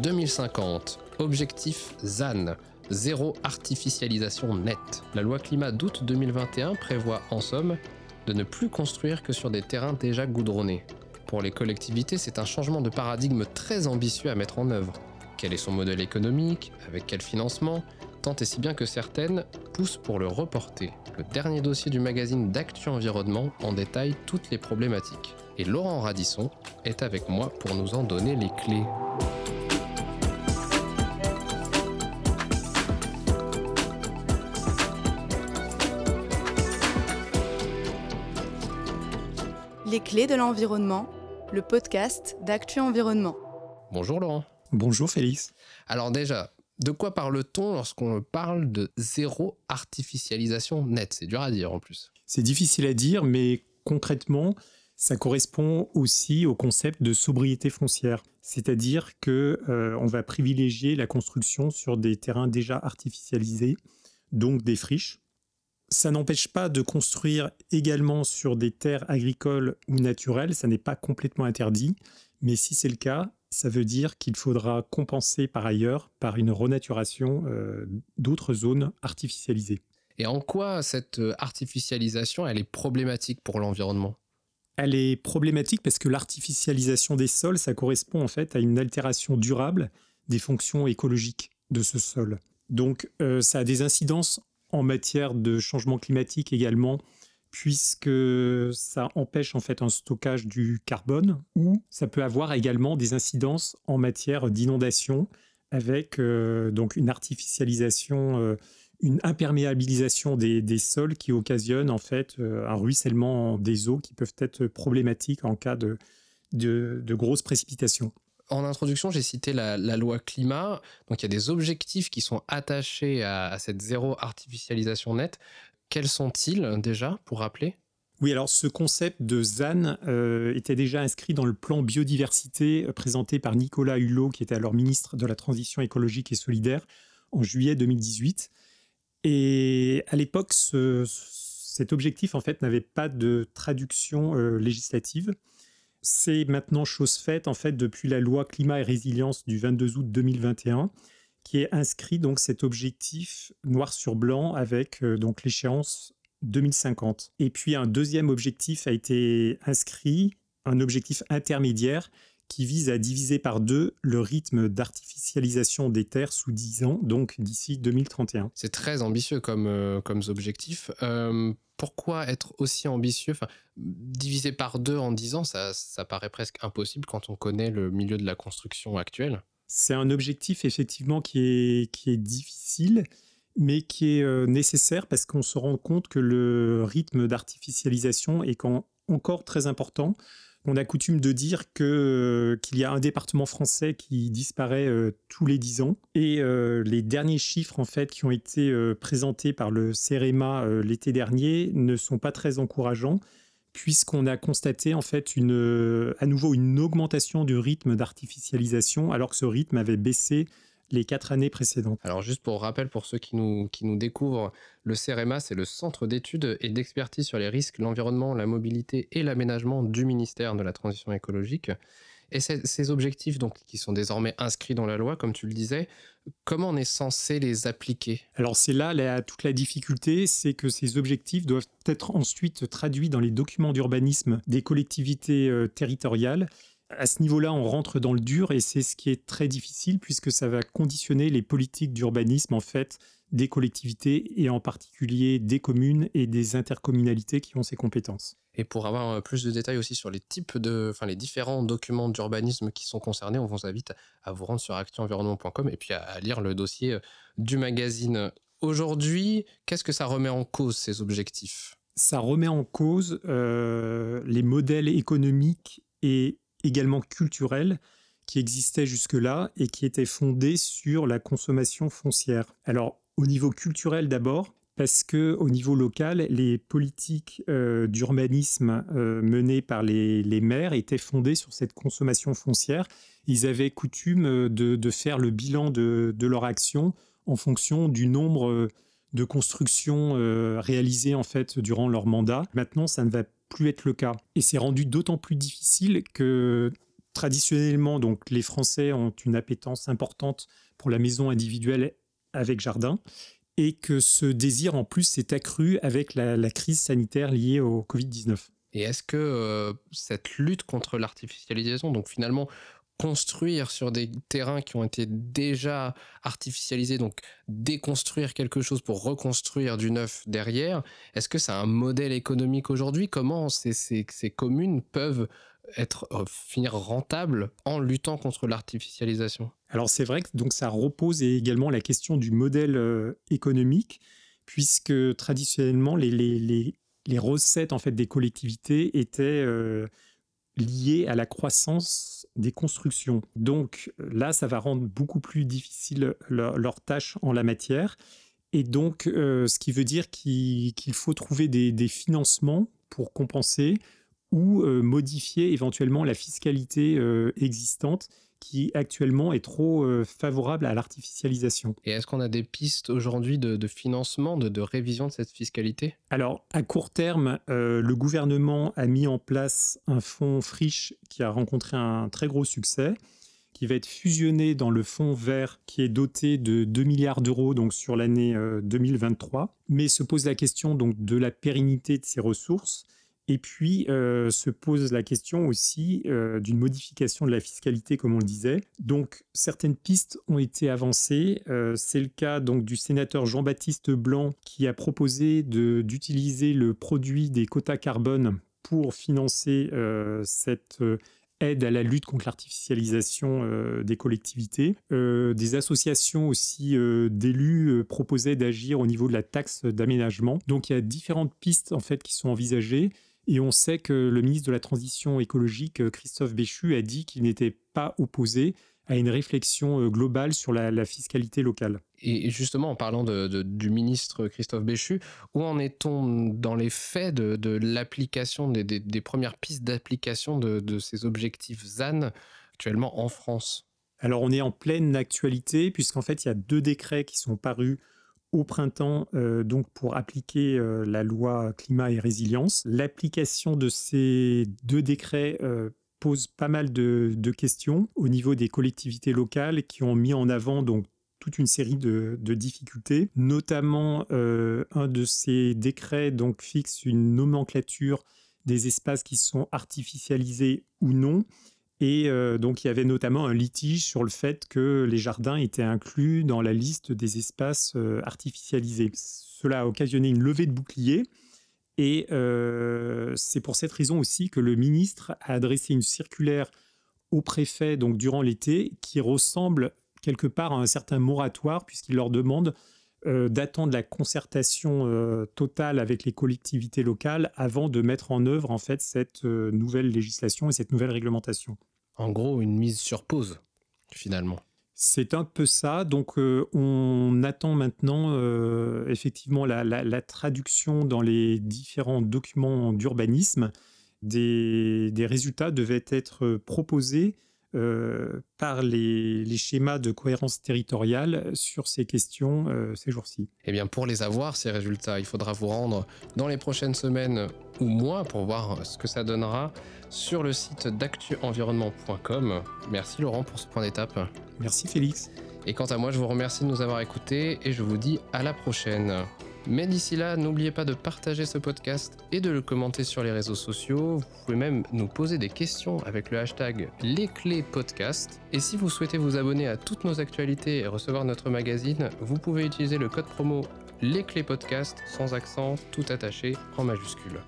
2050. Objectif ZAN. Zéro artificialisation nette. La loi climat d'août 2021 prévoit en somme de ne plus construire que sur des terrains déjà goudronnés. Pour les collectivités, c'est un changement de paradigme très ambitieux à mettre en œuvre. Quel est son modèle économique? Avec quel financement? Tant et si bien que certaines poussent pour le reporter. Le dernier dossier du magazine d'Actu Environnement en détaille toutes les problématiques. Et Laurent Radisson est avec moi pour nous en donner les clés. Les clés de l'environnement, le podcast d'Actu Environnement. Bonjour Laurent. Bonjour Félix. Alors déjà, de quoi parle-t-on lorsqu'on parle de zéro artificialisation nette? C'est dur à dire en plus. C'est difficile à dire, mais concrètement, ça correspond aussi au concept de sobriété foncière, c'est-à-dire que euh, on va privilégier la construction sur des terrains déjà artificialisés, donc des friches, ça n'empêche pas de construire également sur des terres agricoles ou naturelles, ça n'est pas complètement interdit, mais si c'est le cas, ça veut dire qu'il faudra compenser par ailleurs par une renaturation euh, d'autres zones artificialisées. Et en quoi cette euh, artificialisation, elle est problématique pour l'environnement? Elle est problématique parce que l'artificialisation des sols, ça correspond en fait à une altération durable des fonctions écologiques de ce sol. Donc euh, ça a des incidences en matière de changement climatique également, puisque ça empêche en fait un stockage du carbone, ou ça peut avoir également des incidences en matière d'inondation, avec euh, donc une artificialisation, euh, une imperméabilisation des, sols qui occasionne en fait euh, un ruissellement des eaux qui peuvent être problématiques en cas de, de grosses précipitations en introduction, j'ai cité la, loi climat. Donc, il y a des objectifs qui sont attachés à, cette zéro artificialisation nette. Quels sont-ils déjà, pour rappeler? Oui, alors ce concept de ZAN euh, était déjà inscrit dans le plan biodiversité euh, présenté par Nicolas Hulot, qui était alors ministre de la Transition écologique et solidaire, en juillet 2018. Et à l'époque, cet objectif, en fait, n'avait pas de traduction euh, législative. C'est maintenant chose faite en fait depuis la loi climat et résilience du 22 août 2021 qui est inscrit donc cet objectif noir sur blanc avec euh, donc l'échéance 2050. Et puis un deuxième objectif a été inscrit, un objectif intermédiaire qui vise à diviser par deux le rythme d'artificialisation des terres sous 10 ans, donc d'ici 2031. C'est très ambitieux comme, euh, comme objectif. Euh, pourquoi être aussi ambitieux? Enfin, Diviser par deux en 10 ans, ça, ça paraît presque impossible quand on connaît le milieu de la construction actuelle. C'est un objectif effectivement qui est, qui est difficile, mais qui est euh, nécessaire parce qu'on se rend compte que le rythme d'artificialisation est encore très important. On a coutume de dire que qu'il y a un département français qui disparaît euh, tous les dix ans. Et euh, les derniers chiffres en fait qui ont été euh, présentés par le CEREMA l'été dernier ne sont pas très encourageants puisqu'on a constaté en fait à nouveau une augmentation du rythme d'artificialisation alors que ce rythme avait baissé les quatre années précédentes. Alors juste pour rappel, pour ceux qui nous, qui nous découvrent, le CEREMA, c'est le Centre d'études et d'expertise sur les risques, l'environnement, la mobilité et l'aménagement du ministère de la Transition écologique. Et ces objectifs, donc, qui sont désormais inscrits dans la loi, comme tu le disais, comment on est censé les appliquer? Alors c'est là toute la difficulté, c'est que ces objectifs doivent être ensuite traduits dans les documents d'urbanisme des collectivités euh, territoriales à ce niveau-là, on rentre dans le dur et c'est ce qui est très difficile puisque ça va conditionner les politiques d'urbanisme en fait des collectivités et en particulier des communes et des intercommunalités qui ont ces compétences. Et pour avoir euh, plus de détails aussi sur les types de, enfin les différents documents d'urbanisme qui sont concernés, on vous invite à vous rendre sur actuenvironnement.com et puis à, lire le dossier euh, du magazine. Aujourd'hui, qu'est-ce que ça remet en cause ces objectifs? Ça remet en cause euh, les modèles économiques et également culturel qui existait jusque-là et qui était fondé sur la consommation foncière. Alors, au niveau culturel d'abord, parce que au niveau local, les politiques euh, d'urbanisme euh, menées par les, maires étaient fondées sur cette consommation foncière. Ils avaient coutume euh, de, faire le bilan de, leur action en fonction du nombre de constructions réalisées en fait durant leur mandat. Maintenant, ça ne va plus être le cas. Et c'est rendu d'autant plus difficile que traditionnellement, donc, les Français ont une appétence importante pour la maison individuelle avec jardin et que ce désir en plus s'est accru avec la, crise sanitaire liée au Covid-19. Et est-ce que euh, cette lutte contre l'artificialisation, donc finalement construire sur des terrains qui ont été déjà artificialisés, donc déconstruire quelque chose pour reconstruire du neuf derrière, est-ce que c'est un modèle économique aujourd'hui? Comment ces, ces, communes peuvent être euh, finir rentables en luttant contre l'artificialisation? Alors c'est vrai que donc ça repose également la question du modèle euh, économique, puisque traditionnellement les, recettes en fait des collectivités étaient euh, liées à la croissance des constructions. Donc là, ça va rendre beaucoup plus difficile leur, tâche en la matière. Et donc, ce qui veut dire qu'il faut trouver des, des financements pour compenser ou euh, modifier éventuellement la fiscalité euh, existante qui actuellement est trop euh, favorable à l'artificialisation. Et est-ce qu'on a des pistes aujourd'hui de, financement, de, révision de cette fiscalité? Alors, à court terme, le gouvernement a mis en place un fonds friche qui a rencontré un très gros succès, qui va être fusionné dans le fonds vert qui est doté de 2 milliards d'euros donc sur l'année 2023. Mais se pose la question donc de la pérennité de ces ressources et puis euh, se pose la question aussi euh, d'une modification de la fiscalité, comme on le disait. Donc certaines pistes ont été avancées. Euh, c'est le cas donc du sénateur Jean-Baptiste Blanc qui a proposé d'utiliser le produit des quotas carbone pour financer cette aide à la lutte contre l'artificialisation des collectivités. des associations aussi d'élus proposaient d'agir au niveau de la taxe d'aménagement. Donc il y a différentes pistes en fait qui sont envisagées. Et on sait que le ministre de la Transition écologique, euh, Christophe Béchu, a dit qu'il n'était pas opposé à une réflexion euh, globale sur la, fiscalité locale. Et justement, en parlant du ministre Christophe Béchu, où en est-on dans les faits de, l'application, des, premières pistes d'application de ces objectifs ZAN actuellement en France? Alors, on est en pleine actualité, puisqu'en fait, il y a deux décrets qui sont parus au printemps euh, donc pour appliquer euh, la loi climat et résilience. L'application de ces deux décrets euh, pose pas mal de, questions au niveau des collectivités locales qui ont mis en avant donc toute une série de, de difficultés, notamment un de ces décrets donc fixe une nomenclature des espaces qui sont artificialisés ou non et euh, donc, il y avait notamment un litige sur le fait que les jardins étaient inclus dans la liste des espaces euh, artificialisés. Cela a occasionné une levée de boucliers. Et euh, c'est pour cette raison aussi que le ministre a adressé une circulaire au préfet donc durant l'été qui ressemble quelque part à un certain moratoire puisqu'il leur demande d'attendre la concertation totale avec les collectivités locales avant de mettre en œuvre en fait cette nouvelle législation et cette nouvelle réglementation en gros une mise sur pause, finalement. C'est un peu ça. Donc, euh, on attend maintenant euh, effectivement la, traduction dans les différents documents d'urbanisme. Des, des, résultats devaient être proposés euh, par les, schémas de cohérence territoriale sur ces questions ces jours-ci Eh bien, pour les avoir, ces résultats, il faudra vous rendre dans les prochaines semaines ou pour voir ce que ça donnera sur le site d'actuenvironnement.com. Merci Laurent pour ce point d'étape. Merci Félix. Et quant à moi, je vous remercie de nous avoir écoutés et je vous dis à la prochaine. Mais d'ici là, n'oubliez pas de partager ce podcast et de le commenter sur les réseaux sociaux. Vous pouvez même nous poser des questions avec le hashtag Les Clés Podcast. Et si vous souhaitez vous abonner à toutes nos actualités et recevoir notre magazine, vous pouvez utiliser le code promo Les Clés Podcast sans accent, tout attaché en majuscule.